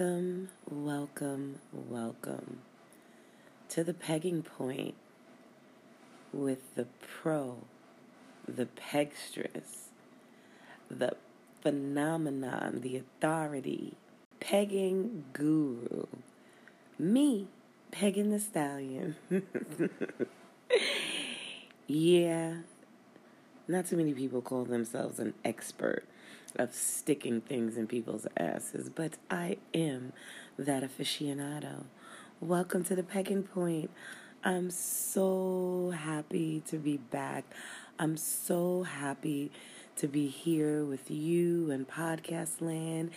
Welcome, welcome, welcome to the pegging point with the pro, the pegstress, the phenomenon, the authority, pegging guru, me, pegging the stallion. yeah, not too many people call themselves an expert of sticking things in people's asses, but I am that aficionado. Welcome to the Pegging Point. I'm so happy to be back. I'm so happy to be here with you and podcast land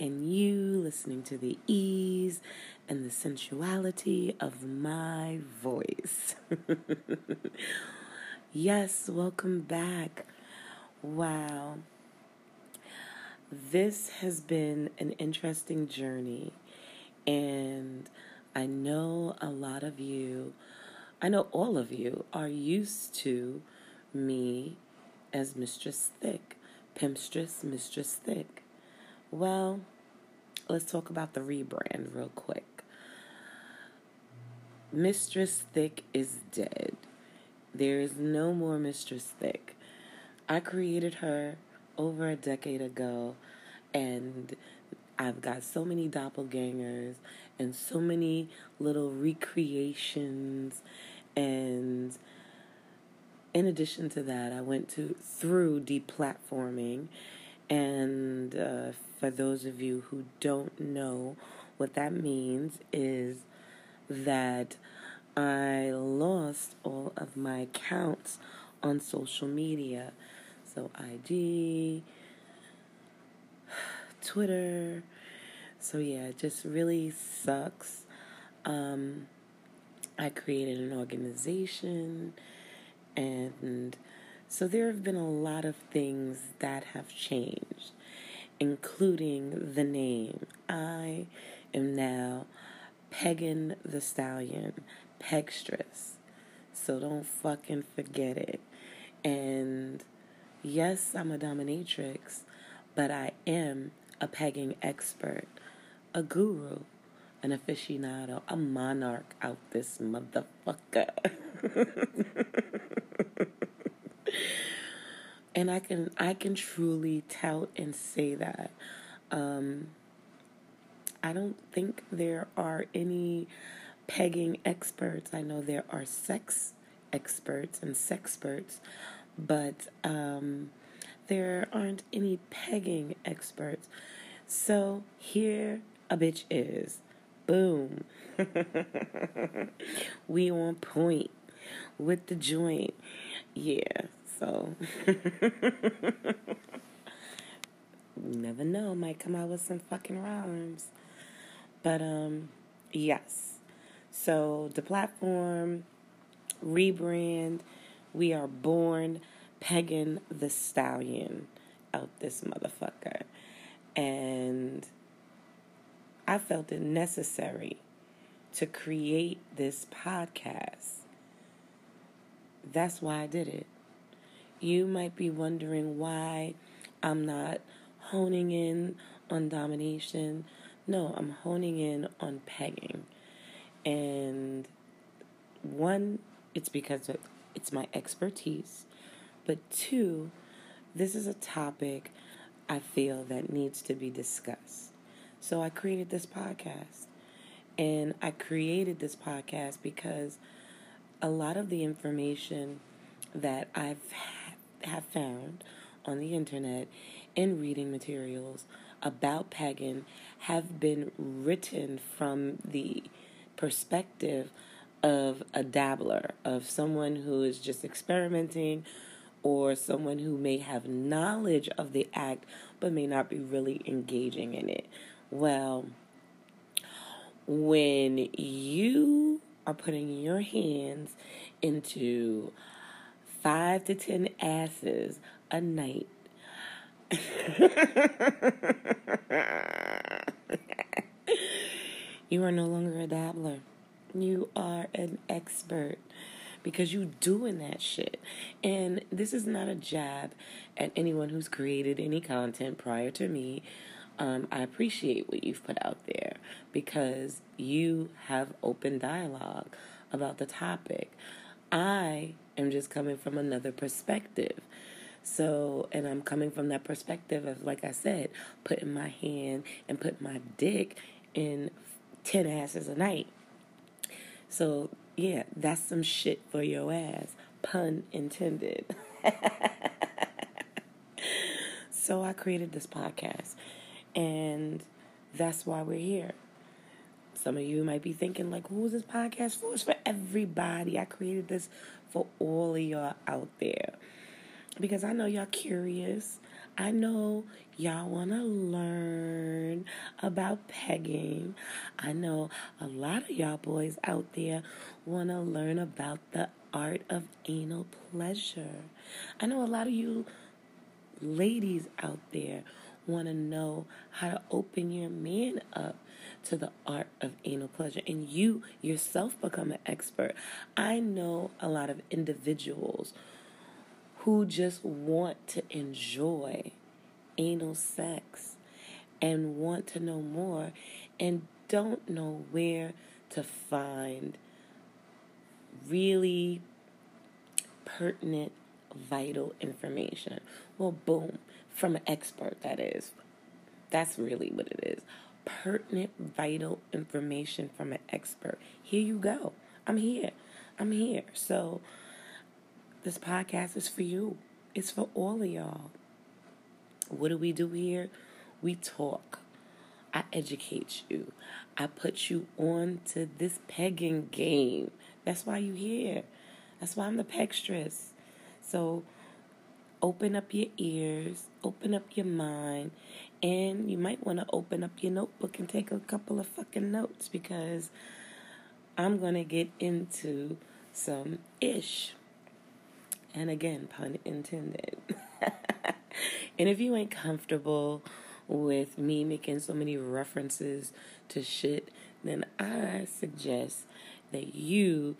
and you listening to the ease and the sensuality of my voice. yes, welcome back. Wow. This has been an interesting journey, and I know a lot of you, I know all of you are used to me as Mistress Thick, Pimpstress, Mistress Thick. Well, let's talk about the rebrand real quick. Mistress Thick is dead. There is no more Mistress Thick. I created her over a decade ago, and I've got so many doppelgangers and so many little recreations and in addition to that I went to through deplatforming and uh, for those of you who don't know what that means is that I lost all of my accounts on social media so IG, Twitter. So yeah, it just really sucks. Um, I created an organization, and so there have been a lot of things that have changed, including the name. I am now Peggin the Stallion, Pegstress. So don't fucking forget it. And Yes, I'm a dominatrix, but I am a pegging expert, a guru, an aficionado, a monarch out this motherfucker. and I can I can truly tout and say that. Um, I don't think there are any pegging experts. I know there are sex experts and sexperts, but um, there aren't any pegging experts. So here a bitch is. Boom. we on point with the joint. Yeah, so never know, might come out with some fucking rhymes. But um yes. So the platform rebrand we are born pegging the stallion out this motherfucker. And I felt it necessary to create this podcast. That's why I did it. You might be wondering why I'm not honing in on domination. No, I'm honing in on pegging. And one, it's because it's my expertise. But two, this is a topic I feel that needs to be discussed. So I created this podcast. And I created this podcast because a lot of the information that I've have found on the internet in reading materials about pegging have been written from the perspective of a dabbler, of someone who is just experimenting, or someone who may have knowledge of the act but may not be really engaging in it. Well, when you are putting your hands into five to ten asses a night, you are no longer a dabbler. You are an expert because you doing that shit. And this is not a jab at anyone who's created any content prior to me. um, I appreciate what you've put out there because you have open dialogue about the topic. I am just coming from another perspective. So, and I'm coming from that perspective of, like I said, putting my hand and putting my dick in 10 asses a night. So, yeah, that's some shit for your ass. Pun intended. so, I created this podcast, and that's why we're here. Some of you might be thinking, like, who is this podcast for? It's for everybody. I created this for all of y'all out there because I know y'all curious. I know y'all want to learn about pegging. I know a lot of y'all boys out there want to learn about the art of anal pleasure. I know a lot of you ladies out there want to know how to open your man up to the art of anal pleasure and you yourself become an expert. I know a lot of individuals who just want to enjoy anal sex and want to know more and don't know where to find really pertinent, vital information. Well, boom, from an expert, that is. That's really what it is. Pertinent, vital information from an expert. Here you go. I'm here. I'm here. So, this podcast is for you. It's for all of y'all. What do we do here? We talk. I educate you. I put you on to this pegging game. That's why you here. That's why I'm the pegstress. So open up your ears, open up your mind, and you might want to open up your notebook and take a couple of fucking notes because I'm going to get into some ish. And again, pun intended. and if you ain't comfortable with me making so many references to shit, then I suggest that you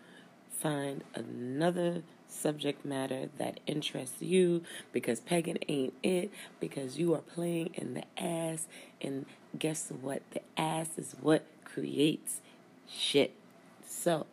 find another subject matter that interests you because pegging ain't it because you are playing in the ass and guess what the ass is what creates shit so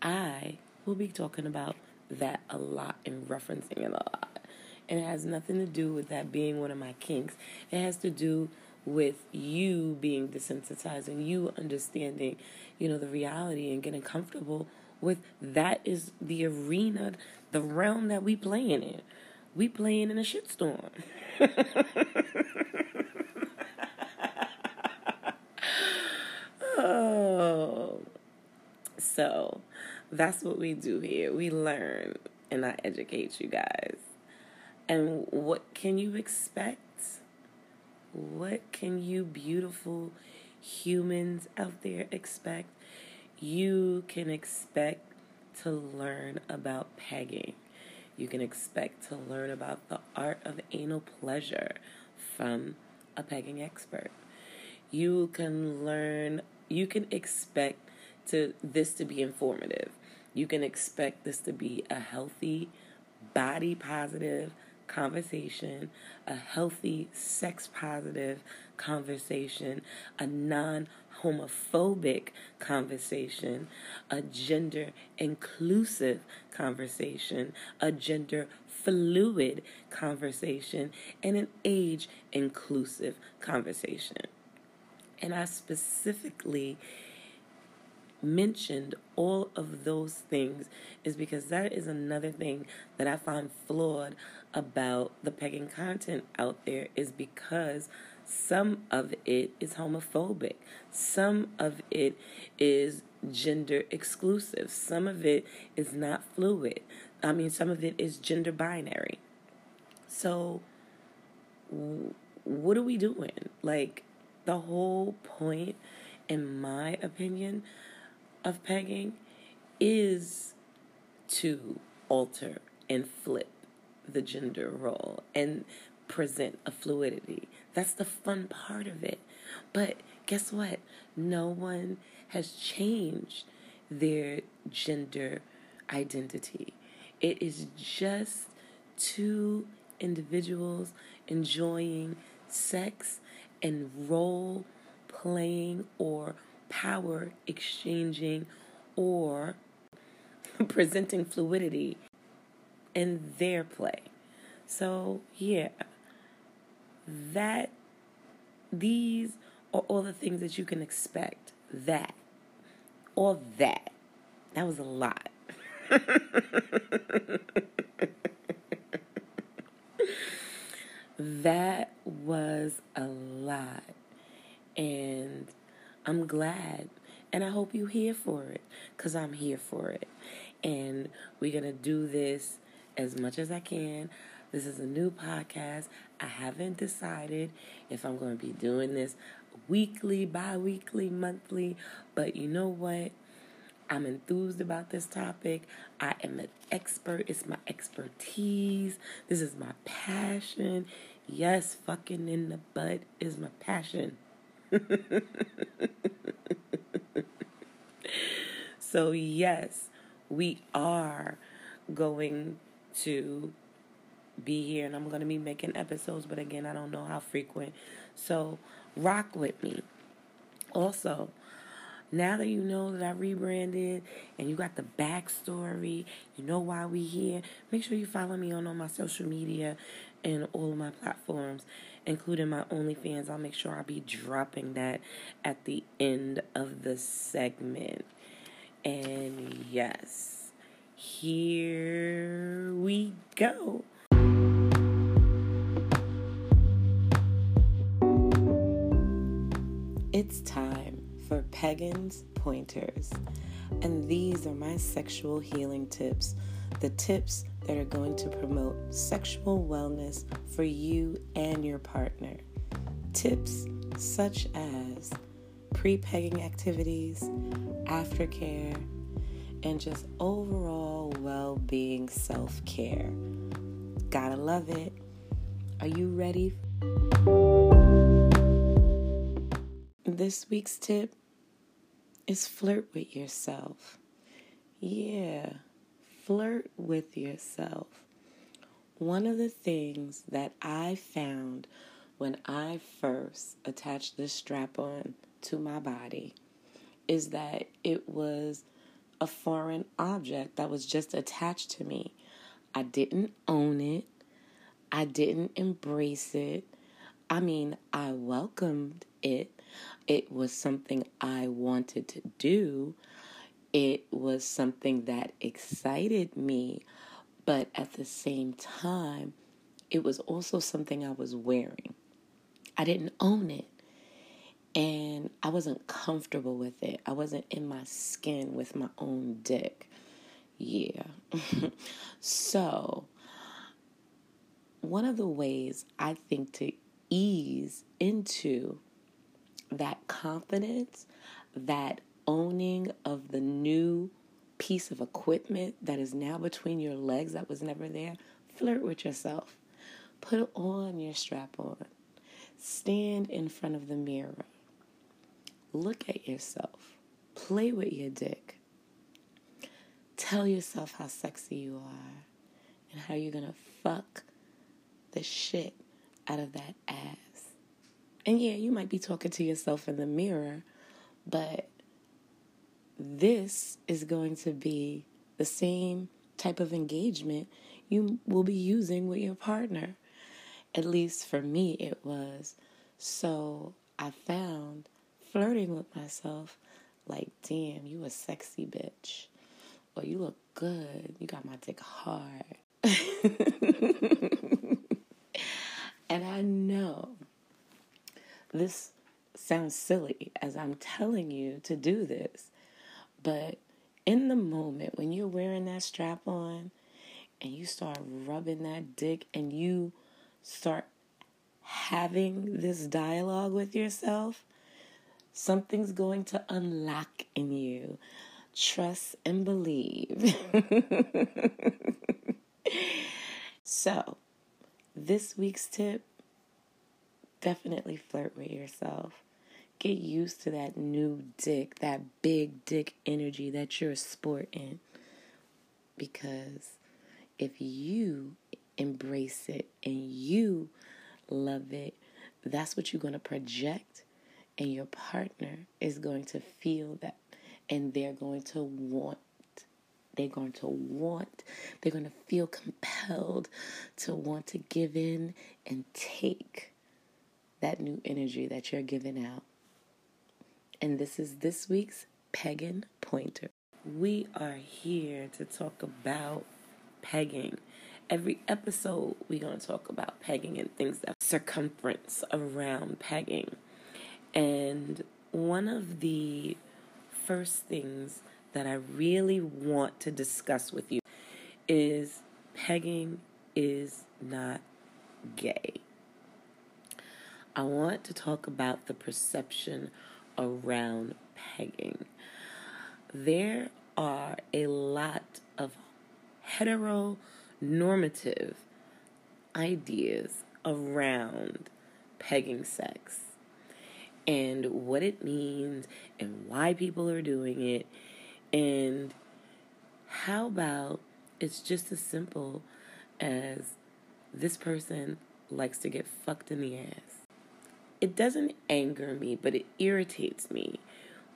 i will be talking about that a lot and referencing it a lot. And it has nothing to do with that being one of my kinks. It has to do with you being desensitized and you understanding, you know, the reality and getting comfortable with that is the arena, the realm that we playing in. We playing in a shitstorm. oh. So, that's what we do here. We learn and I educate you guys. And what can you expect? What can you beautiful humans out there expect? You can expect to learn about pegging. You can expect to learn about the art of anal pleasure from a pegging expert. You can learn, you can expect to this to be informative you can expect this to be a healthy, body positive conversation, a healthy, sex positive conversation, a non homophobic conversation, a gender inclusive conversation, a gender fluid conversation, and an age inclusive conversation. And I specifically mentioned all of those things is because that is another thing that I find flawed about the pegging content out there is because some of it is homophobic. Some of it is gender exclusive. Some of it is not fluid. I mean, some of it is gender binary. So, what are we doing? Like, the whole point, in my opinion, of pegging is to alter and flip the gender role and present a fluidity. That's the fun part of it. But guess what? No one has changed their gender identity. It is just two individuals enjoying sex and role playing or power exchanging or presenting fluidity in their play. So, yeah, that these are all the things that you can expect. That, all that. That was a lot. that was a lot. And I'm glad. And I hope you're here for it because I'm here for it. And we're going to do this as much as I can. This is a new podcast. I haven't decided if I'm going to be doing this weekly, bi weekly, monthly. But you know what? I'm enthused about this topic. I am an expert. It's my expertise. This is my passion. Yes, fucking in the butt is my passion. so, yes, we are going to be here and I'm going to be making episodes, but again, I don't know how frequent. So, rock with me. Also, now that you know that I rebranded and you got the backstory, you know why we here, make sure you follow me on all my social media and all of my platforms, including my OnlyFans. I'll make sure I'll be dropping that at the end of the segment. And yes, here we go. It's time for Pagans Pointers, and these are my sexual healing tips the tips that are going to promote sexual wellness for you and your partner. Tips such as pre pegging activities, aftercare, and just overall well being self care. Gotta love it. Are you ready? This week's tip is flirt with yourself. Yeah, flirt with yourself. One of the things that I found when I first attached this strap on to my body is that it was a foreign object that was just attached to me. I didn't own it, I didn't embrace it. I mean, I welcomed it. It was something I wanted to do. It was something that excited me. But at the same time, it was also something I was wearing. I didn't own it. And I wasn't comfortable with it. I wasn't in my skin with my own dick. Yeah. so, one of the ways I think to ease into that confidence, that owning of the new piece of equipment that is now between your legs that was never there, flirt with yourself. Put on your strap on. Stand in front of the mirror. Look at yourself. Play with your dick. Tell yourself how sexy you are and how you're going to fuck the shit out of that ass. And yeah, you might be talking to yourself in the mirror, but this is going to be the same type of engagement you will be using with your partner. At least for me, it was. So I found flirting with myself like, damn, you a sexy bitch. Or you look good. You got my dick hard. and I know this sounds silly as I'm telling you to do this, but in the moment when you're wearing that strap on and you start rubbing that dick and you start having this dialogue with yourself, something's going to unlock in you. Trust and believe. so, this week's tip definitely flirt with yourself. Get used to that new dick, that big dick energy that you're sporting. Because if you embrace it and you love it, that's what you're going to project, and your partner is going to feel that, and they're going to want. They're going to want, they're going to feel compelled to want to give in and take that new energy that you're giving out. And this is this week's Pegging Pointer. We are here to talk about pegging. Every episode, we're going to talk about pegging and things that circumference around pegging. And one of the first things that I really want to discuss with you is pegging is not gay. I want to talk about the perception around pegging. There are a lot of heteronormative ideas around pegging sex and what it means and why people are doing it. And how about it's just as simple as this person likes to get fucked in the ass? It doesn't anger me, but it irritates me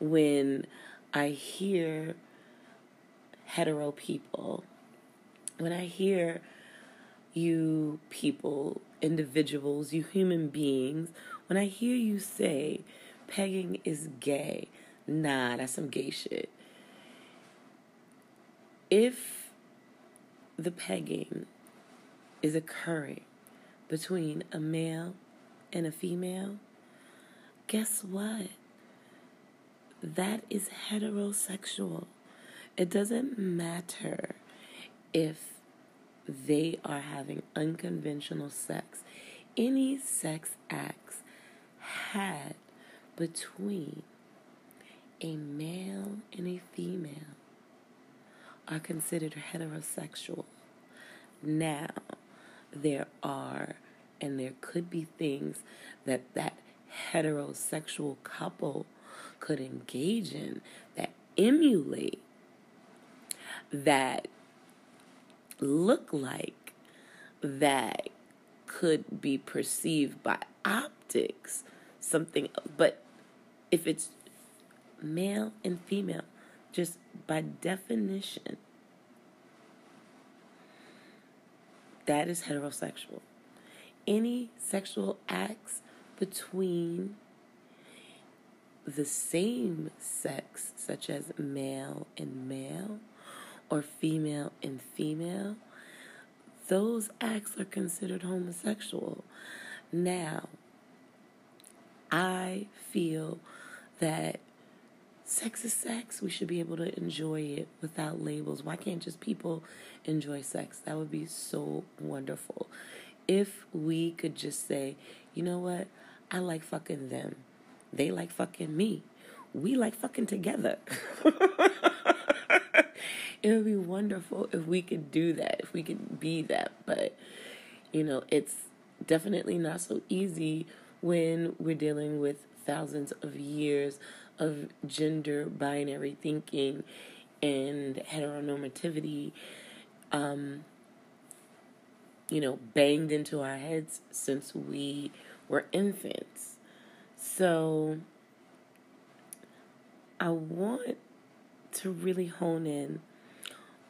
when I hear hetero people, when I hear you people, individuals, you human beings, when I hear you say pegging is gay, nah, that's some gay shit. If the pegging is occurring between a male and a female, guess what? That is heterosexual. It doesn't matter if they are having unconventional sex. Any sex acts had between a male and a female are considered heterosexual. Now, there are and there could be things that that heterosexual couple could engage in that emulate that look like that could be perceived by optics something but if it's male and female just by definition that is heterosexual any sexual acts between the same sex, such as male and male or female and female, those acts are considered homosexual. Now, I feel that sex is sex. We should be able to enjoy it without labels. Why can't just people enjoy sex? That would be so wonderful if we could just say, you know what, I like fucking them, they like fucking me, we like fucking together. it would be wonderful if we could do that, if we could be that. But, you know, it's definitely not so easy when we're dealing with thousands of years of gender binary thinking and heteronormativity. Um, you know, banged into our heads since we were infants. So I want to really hone in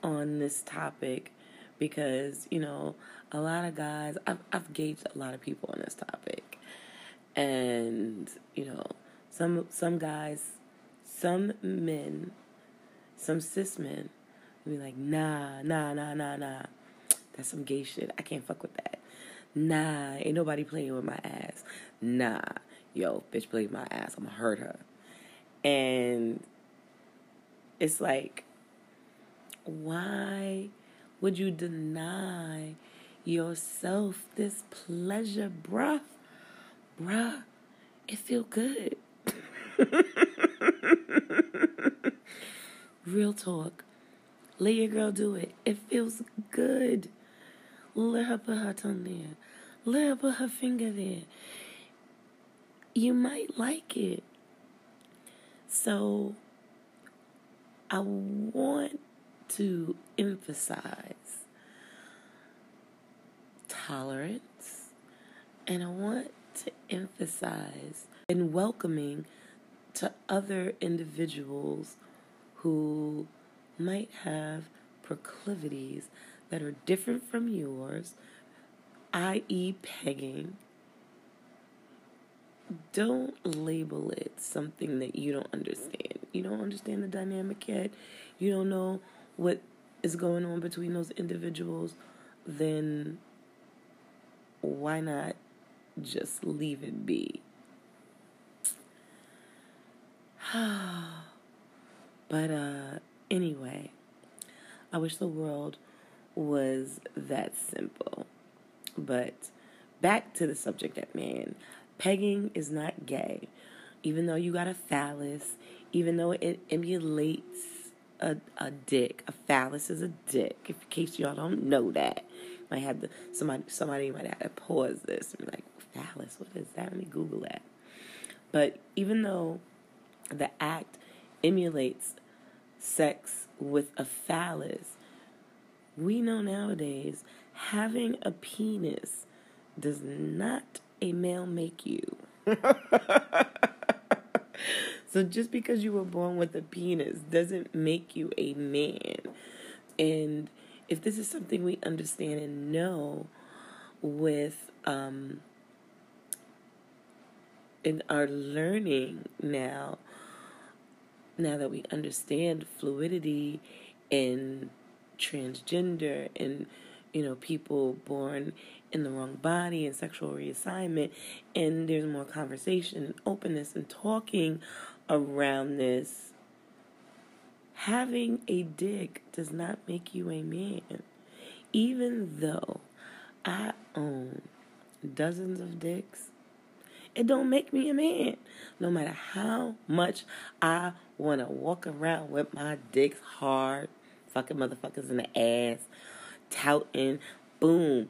on this topic because, you know, a lot of guys, I've, I've gauged a lot of people on this topic. And, you know, some some guys, some men, some cis men be like, nah, nah, nah, nah, nah. That's some gay shit. I can't fuck with that. Nah, ain't nobody playing with my ass. Nah, yo, bitch play my ass. I'm gonna hurt her. And it's like, why would you deny yourself this pleasure, bruh? Bruh, it feel good. Real talk. Let your girl do it. It feels good. Let her put her tongue there. Let her put her finger there. You might like it. So, I want to emphasize tolerance and I want to emphasize and welcoming to other individuals who might have proclivities that are different from yours, i.e., pegging. Don't label it something that you don't understand. You don't understand the dynamic yet. You don't know what is going on between those individuals. Then why not just leave it be? but uh anyway, I wish the world was that simple. But back to the subject at hand. Pegging is not gay. Even though you got a phallus, even though it emulates a, a dick. A phallus is a dick. In case y'all don't know that, might have to somebody somebody might have to pause this and be like, phallus, what is that? Let me Google that. But even though the act emulates sex with a phallus, we know nowadays having a penis does not a male make you. so just because you were born with a penis doesn't make you a man. And if this is something we understand and know with um in our learning now now that we understand fluidity and transgender and you know people born in the wrong body and sexual reassignment. And there's more conversation and openness and talking around this. Having a dick does not make you a man. Even though i own dozens of dicks it don't make me a man. No matter how much i want to walk around with my dicks hard fucking motherfuckers in the ass, touting, boom,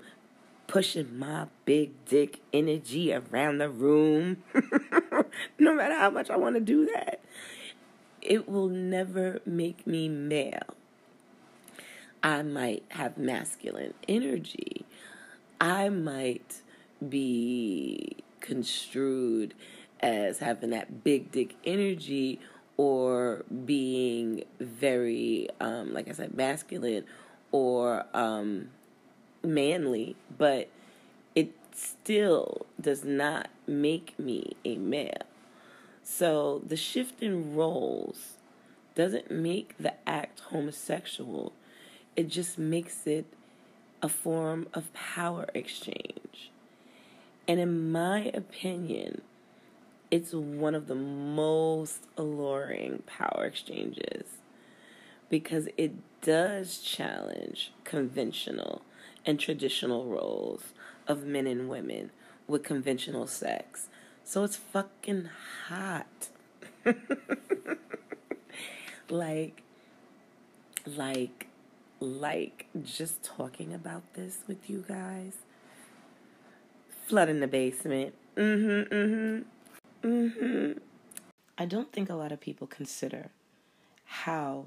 pushing my big dick energy around the room. no matter how much I want to do that, it will never make me male. I might have masculine energy. I might be construed as having that big dick energy or being very, um, like I said, masculine or um, manly, but it still does not make me a male. So the shift in roles doesn't make the act homosexual, it just makes it a form of power exchange. And in my opinion, it's one of the most alluring power exchanges because it does challenge conventional and traditional roles of men and women with conventional sex. So it's fucking hot. like, like, like, just talking about this with you guys. Flood in the basement. Mm hmm, mm hmm. Mm-hmm. I don't think a lot of people consider how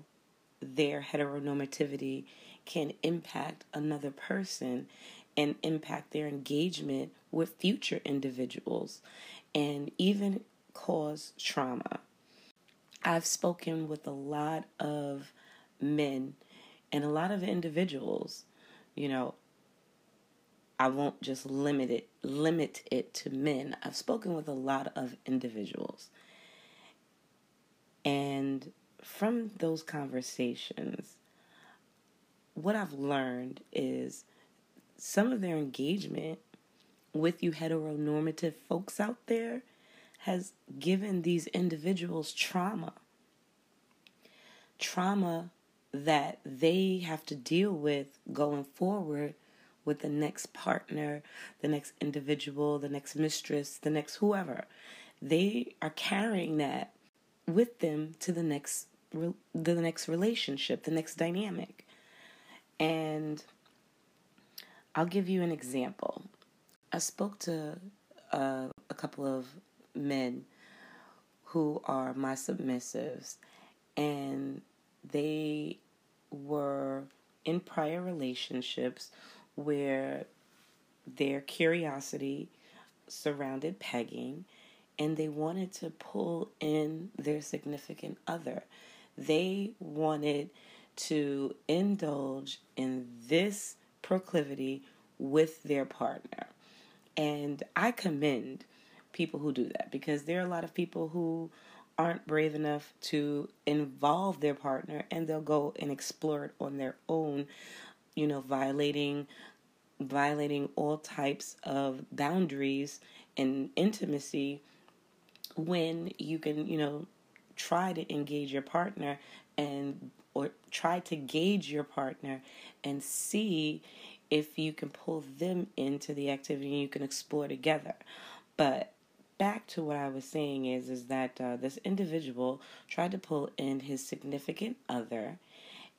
their heteronormativity can impact another person and impact their engagement with future individuals and even cause trauma. I've spoken with a lot of men and a lot of individuals, you know, I won't just limit it limit it to men. I've spoken with a lot of individuals. And from those conversations, what I've learned is some of their engagement with you heteronormative folks out there has given these individuals trauma. Trauma that they have to deal with going forward with the next partner, the next individual, the next mistress, the next whoever. They are carrying that with them to the next the next relationship, the next dynamic. And I'll give you an example. I spoke to uh, a couple of men who are my submissives, and they were in prior relationships where their curiosity surrounded pegging and they wanted to pull in their significant other. They wanted to indulge in this proclivity with their partner. And I commend people who do that because there are a lot of people who aren't brave enough to involve their partner and they'll go and explore it on their own, you know, violating violating all types of boundaries and intimacy when you can, you know, try to engage your partner and or try to gauge your partner and see if you can pull them into the activity and you can explore together. But back to what I was saying is is that uh, this individual tried to pull in his significant other,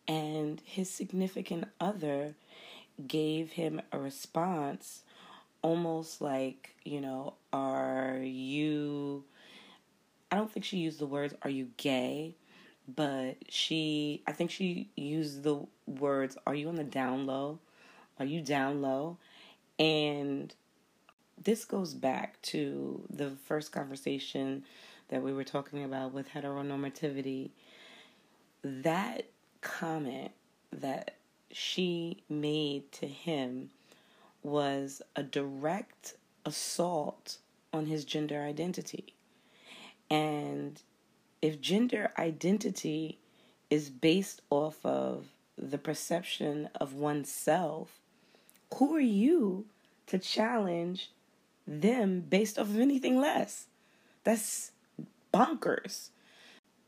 and his significant other gave him a response, almost like you know, are you? I don't think she used the words "Are you gay?" but she I think she used the words are you on the down low? Are you down low? And this goes back to the first conversation that we were talking about with heteronormativity. That comment that she made to him was a direct assault on his gender identity. And if gender identity is based off of the perception of oneself, who are you to challenge them based off of anything less? That's bonkers.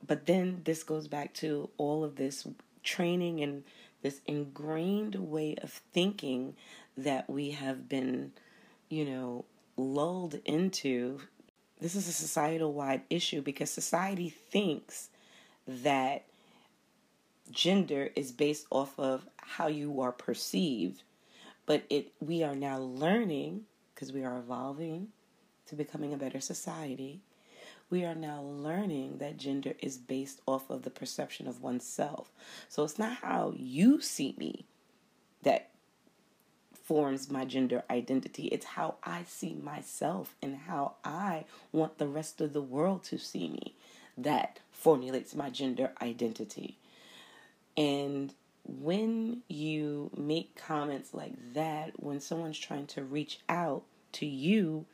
But then this goes back to all of this training and this ingrained way of thinking that we have been, you know, lulled into this is a societal wide issue because society thinks that gender is based off of how you are perceived but it we are now learning because we are evolving to becoming a better society we are now learning that gender is based off of the perception of oneself so it's not how you see me that forms my gender identity. It's how I see myself and how I want the rest of the world to see me that formulates my gender identity. And when you make comments like that, when someone's trying to reach out to you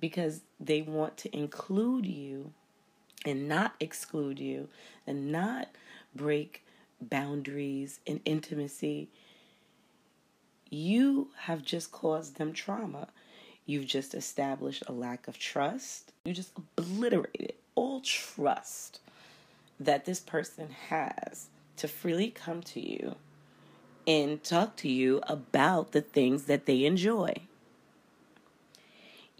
because they want to include you and not exclude you and not break boundaries and intimacy, you have just caused them trauma. You've just established a lack of trust. You just obliterated all trust that this person has to freely come to you and talk to you about the things that they enjoy.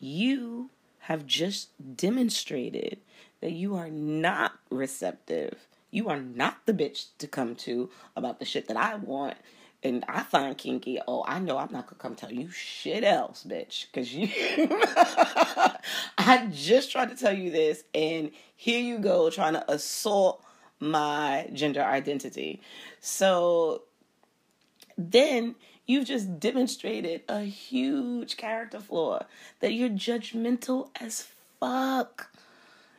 You have just demonstrated that you are not receptive. You are not the bitch to come to about the shit that I want and I find kinky, oh, I know I'm not gonna come tell you shit else, bitch. Cause you I just tried to tell you this, and here you go trying to assault my gender identity. So then you've just demonstrated a huge character flaw that you're judgmental as fuck.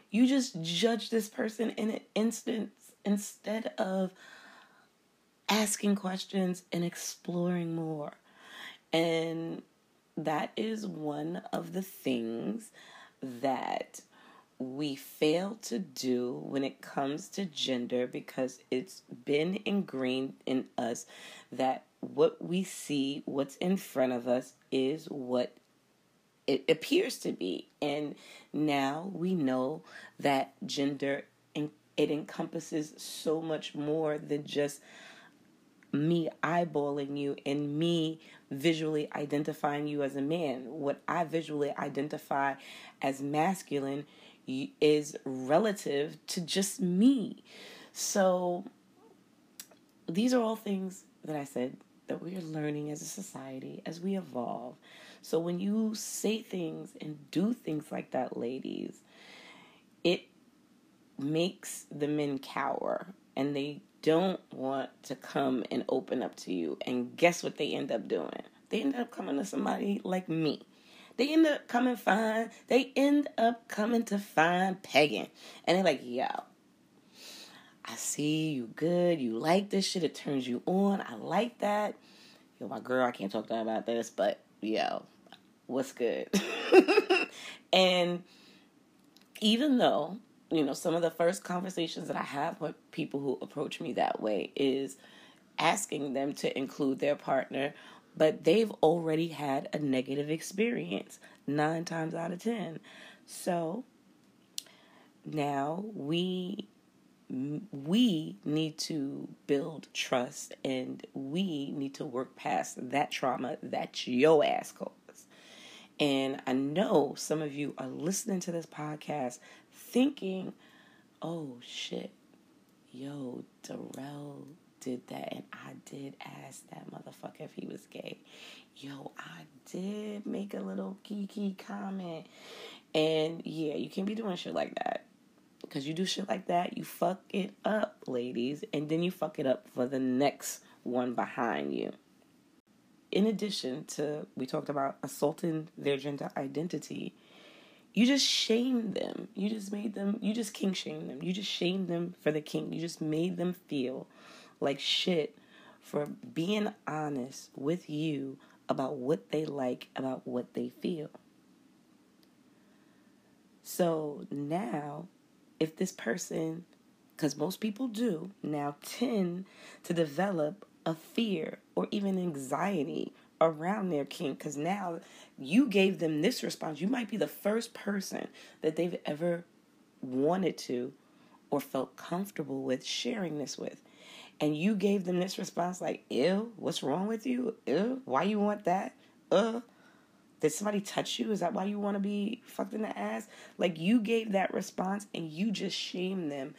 You just judge this person in an instant instead of asking questions and exploring more. And that is one of the things that we fail to do when it comes to gender because it's been ingrained in us that what we see, what's in front of us, is what it appears to be. And now we know that gender it encompasses so much more than just me eyeballing you and me visually identifying you as a man. What I visually identify as masculine is relative to just me. So these are all things that I said that we are learning as a society as we evolve. So when you say things and do things like that, ladies, it makes the men cower and they don't want to come and open up to you. And guess what they end up doing? They end up coming to somebody like me. They end up coming fine. They end up coming to find pegging. And they're like, yo, I see you good. You like this shit. It turns you on. I like that. Yo, my girl, I can't talk to her about this, but yo, what's good? and even though, you know, some of the first conversations that I have with people who approach me that way is asking them to include their partner, but they've already had a negative experience nine times out of ten. So now we we need to build trust and we need to work past that trauma that your ass caused. And I know some of you are listening to this podcast thinking, oh shit, yo, Darrell did that and I did ask that motherfucker if he was gay. Yo, I did make a little geeky comment. And yeah, you can't be doing shit like that. Because you do shit like that, you fuck it up, ladies, and then you fuck it up for the next one behind you. In addition to, we talked about assaulting their gender identity, you just shamed them. You just made them, you just kink shamed them. You just shamed them for the kink. You just made them feel like shit for being honest with you about what they like, about what they feel. So now if this person, because most people do now tend to develop a fear or even anxiety around their kink, because now you gave them this response. You might be the first person that they've ever wanted to or felt comfortable with sharing this with. And you gave them this response like, ew, what's wrong with you? Ew, why you want that? Uh, did somebody touch you? Is that why you want to be fucked in the ass? Like you gave that response and you just shamed them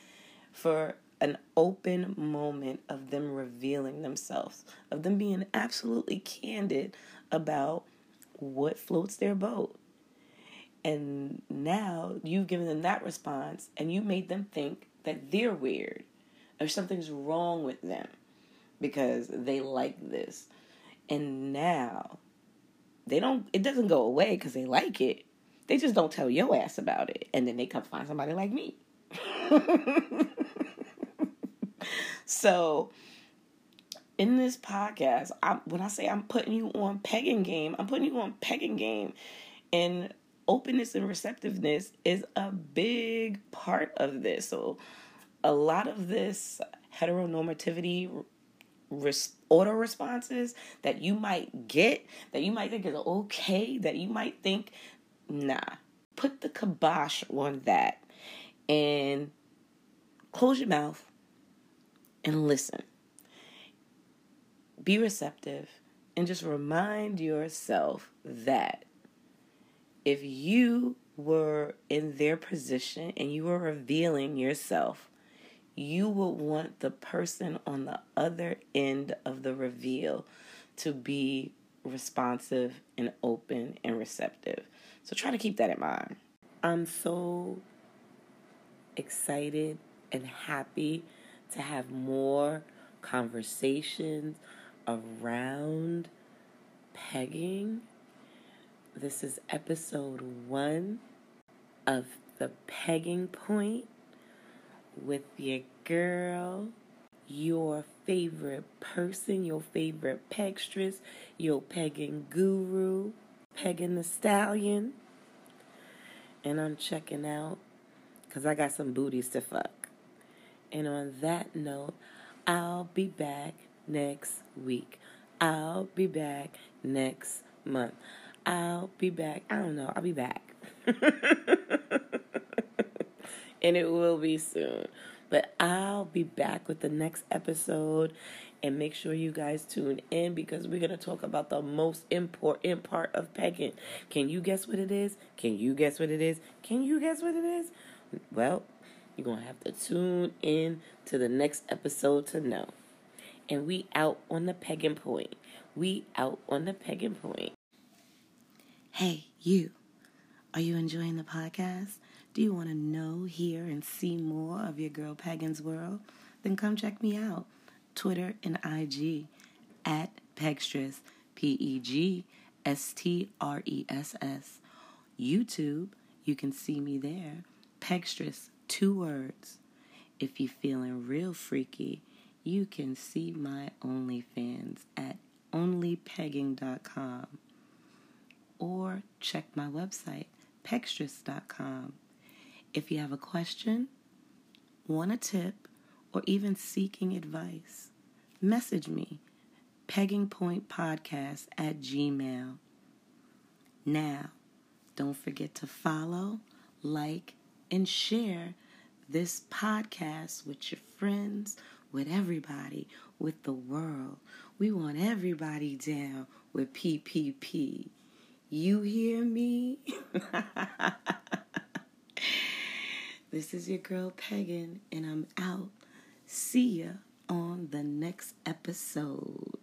for an open moment of them revealing themselves, of them being absolutely candid about what floats their boat. And now you've given them that response and you made them think that they're weird or something's wrong with them because they like this. And now they don't it doesn't go away because they like it. They just don't tell your ass about it. And then they come find somebody like me. So in this podcast I, when i say i'm putting you on pegging game i'm putting you on pegging game. And openness and receptiveness is a big part of this. So a lot of this heteronormativity res- auto responses that you might get, that you might think is okay, that you might think, nah, put the kibosh on that and close your mouth and listen. Be receptive and just remind yourself that if you were in their position and you were revealing yourself you will want the person on the other end of the reveal to be responsive and open and receptive. So try to keep that in mind. I'm so excited and happy to have more conversations around pegging. This is episode one of the pegging point with your girl, your favorite person, your favorite pegstress, your pegging guru, pegging the stallion. And I'm checking out because I got some booties to fuck. And on that note, I'll be back next week. I'll be back next month. I'll be back. I don't know. I'll be back. and it will be soon. But I'll be back with the next episode and make sure you guys tune in because we're going to talk about the most important part of pegging. Can you guess what it is? Can you guess what it is? Can you guess what it is? Well, you're going to have to tune in to the next episode to know. And we out on the pegging point. We out on the pegging point. Hey, you. Are you enjoying the podcast? Do you want to know, hear, and see more of your girl Pagan's World? Then come check me out. Twitter and IG at Pegstress, P E G S T R E S S. YouTube, you can see me there. Pegstress, two words. If you're feeling real freaky, you can see my OnlyFans at onlypegging.com or check my website, pegstress.com. If you have a question, want a tip, or even seeking advice, message me, peggingpointpodcast at gmail. Now, don't forget to follow, like, and share this podcast with your friends, with everybody, with the world. We want everybody down with PPP. You hear me? this is your girl Peggin, and I'm out. See ya on the next episode.